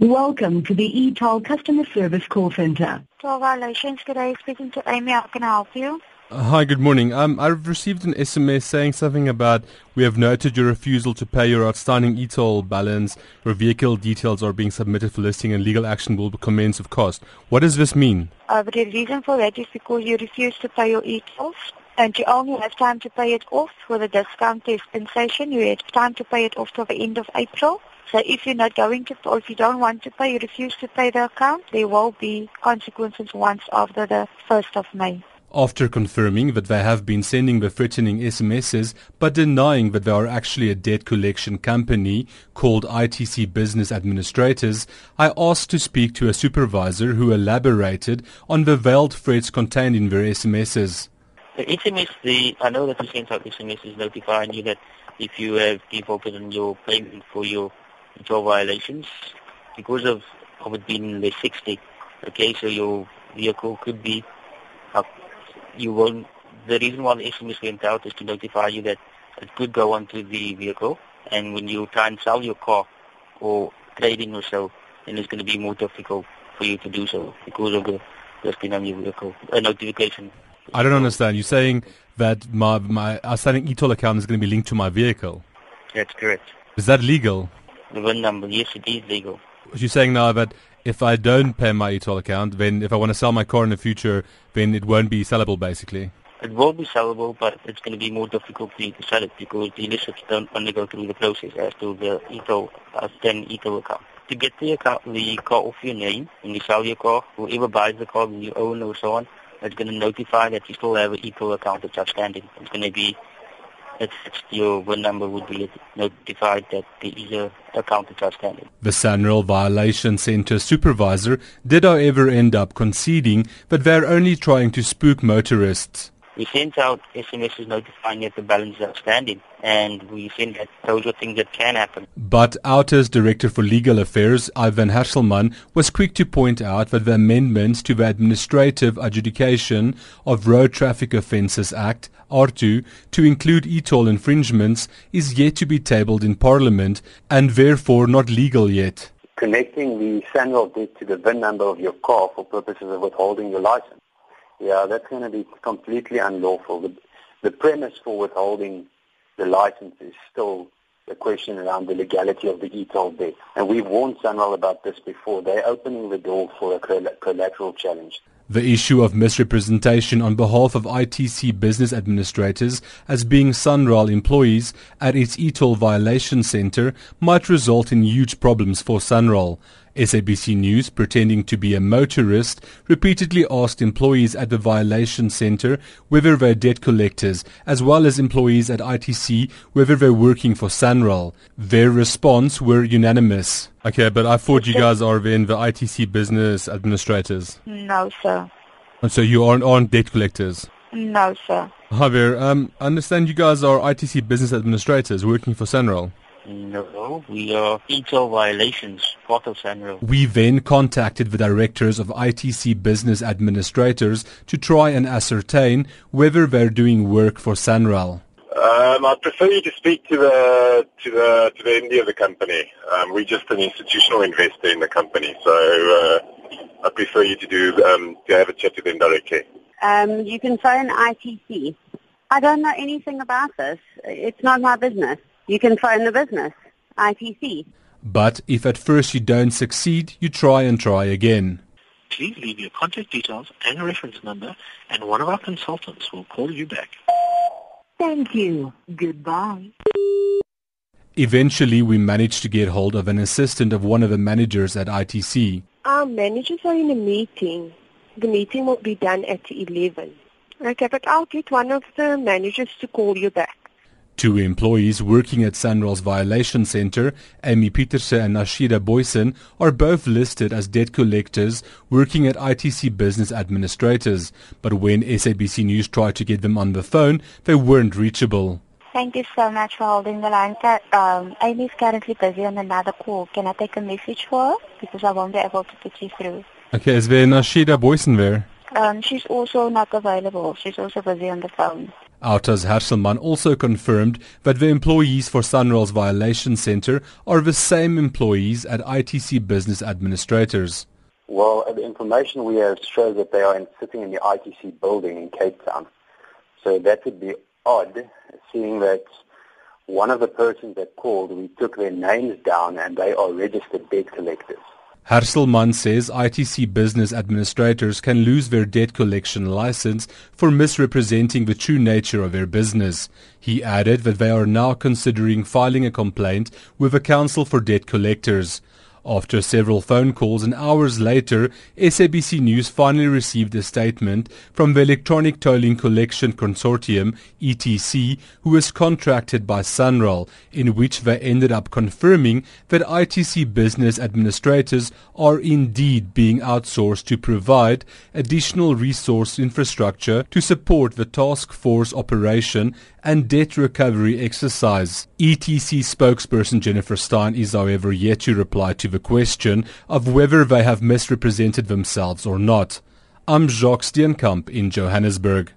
Welcome to the ETOL Customer Service Call Center. Toll violations today. Speaking to Amy, how can I help you? Uh, Hi, good morning. Um, I've received an SMS saying something about we have noted your refusal to pay your outstanding e-toll balance. Your vehicle details are being submitted for listing and legal action will commence of cost. What does this mean? Uh, the reason for that is because you refuse to pay your e-tolls and you only have time to pay it off with a discount dispensation. You have time to pay it off till the end of April. So if you're not going to, or if you don't want to pay, you refuse to pay the account, there will be consequences once after the 1st of May. After confirming that they have been sending the threatening SMSs but denying that they are actually a debt collection company called ITC Business Administrators, I asked to speak to a supervisor who elaborated on the veiled threats contained in their SMSs. The SMS, the, I know that you sent out SMSs notifying you that if you have defaulted on your payment for your job violations, because of, of it being the 60, okay, so your vehicle could be up. You won't, the reason why the SMS went out is to notify you that it could go onto the vehicle, and when you try and sell your car or trading or so, then it's going to be more difficult for you to do so because of the listing on your vehicle, a notification. I don't understand. You're saying that my, my outstanding e-toll account is going to be linked to my vehicle. That's correct. Is that legal? The VIN number, yes, it is legal. You're saying now that if I don't pay my e-toll account, then if I want to sell my car in the future, then it won't be sellable basically. It will be sellable, but it's going to be more difficult for you to sell it because dealerships don't want to go through the process as to the e-toll, outstanding e-toll account. To get the account, the car off your name, when you sell your car, whoever buys the car, when you own or so on, it's going to notify that you still have an e-toll account that's outstanding. It's going to be, it's your VIN number would be notified that there is a account that's outstanding. The Sanral Violation Center supervisor did however end up conceding that they're only trying to spook motorists. We sent out SMSs notifying that the balance is outstanding, and we think that those are things that can happen. But Outa's Director for Legal Affairs, Ivan Herselman, was quick to point out that the amendments to the Administrative Adjudication of Road Traffic Offences Act, AARTO, to include e-toll infringements is yet to be tabled in Parliament and therefore not legal yet. Connecting the Sanral debt to the VIN number of your car for purposes of withholding your license. Yeah, that's going to be completely unlawful. The, the premise for withholding the license is still the question around the legality of the e-toll debt. And we've warned Sanral about this before. They're opening the door for a collateral challenge. The issue of misrepresentation on behalf of ITC business administrators as being Sanral employees at its e-toll violation center might result in huge problems for Sanral. SABC News, pretending to be a motorist, repeatedly asked employees at the violation center whether they're debt collectors, as well as employees at ITC whether they're working for Sanral. Their response were unanimous. Okay, but I thought you guys are then the ITC business administrators. No, sir. And so you aren't, aren't debt collectors? No, sir. Javier, um, I understand you guys are ITC business administrators working for Sanral. No, we are e-toll violations, part of Sanral. We then contacted the directors of ITC business administrators to try and ascertain whether they're doing work for Sanral. Um, I'd prefer you to speak to the to the to the MD of the company. Um, we're just an institutional investor in the company, so uh, I prefer you to do um, to have a chat with them directly. Um, you can phone ITC. I don't know anything about this. It's not my business. You can phone the business, ITC. But if at first you don't succeed, you try and try again. Please leave your contact details and a reference number, and one of our consultants will call you back. Thank you. Goodbye. Eventually, we managed to get hold of an assistant of one of the managers at ITC. Our managers are in a meeting. The meeting will be done at 11. Okay, but I'll get one of the managers to call you back. Two employees working at Sanral's Violation Center, Amy Petersen and Ashida Boyson, are both listed as debt collectors working at ITC Business Administrators. But when SABC News tried to get them on the phone, they weren't reachable. Thank you so much for holding the line. Um, Amy is currently busy on another call. Can I take a message for her? Because I won't be able to put you through. Okay, is there Ashida Boyson there? Um, she's also not available. She's also busy on the phone. Outa's Herselman also confirmed that the employees for Sanral's Violation Center are the same employees at ITC Business Administrators. Well, uh, the information we have shows that they are in, sitting in the ITC building in Cape Town. So that would be odd, seeing that one of the persons that called, we took their names down and they are registered debt collectors. Herselman says ITC business administrators can lose their debt collection license for misrepresenting the true nature of their business. He added that they are now considering filing a complaint with the Council for Debt Collectors. After several phone calls and hours later, SABC News finally received a statement from the Electronic Tolling Collection Consortium, ETC, who was contracted by Sanral, in which they ended up confirming that ITC business administrators are indeed being outsourced to provide additional resource infrastructure to support the task force operation and debt recovery exercise. ETC spokesperson Jennifer Stein is however yet to reply the question of whether they have misrepresented themselves or not. I'm Jacques Steenkamp in Johannesburg.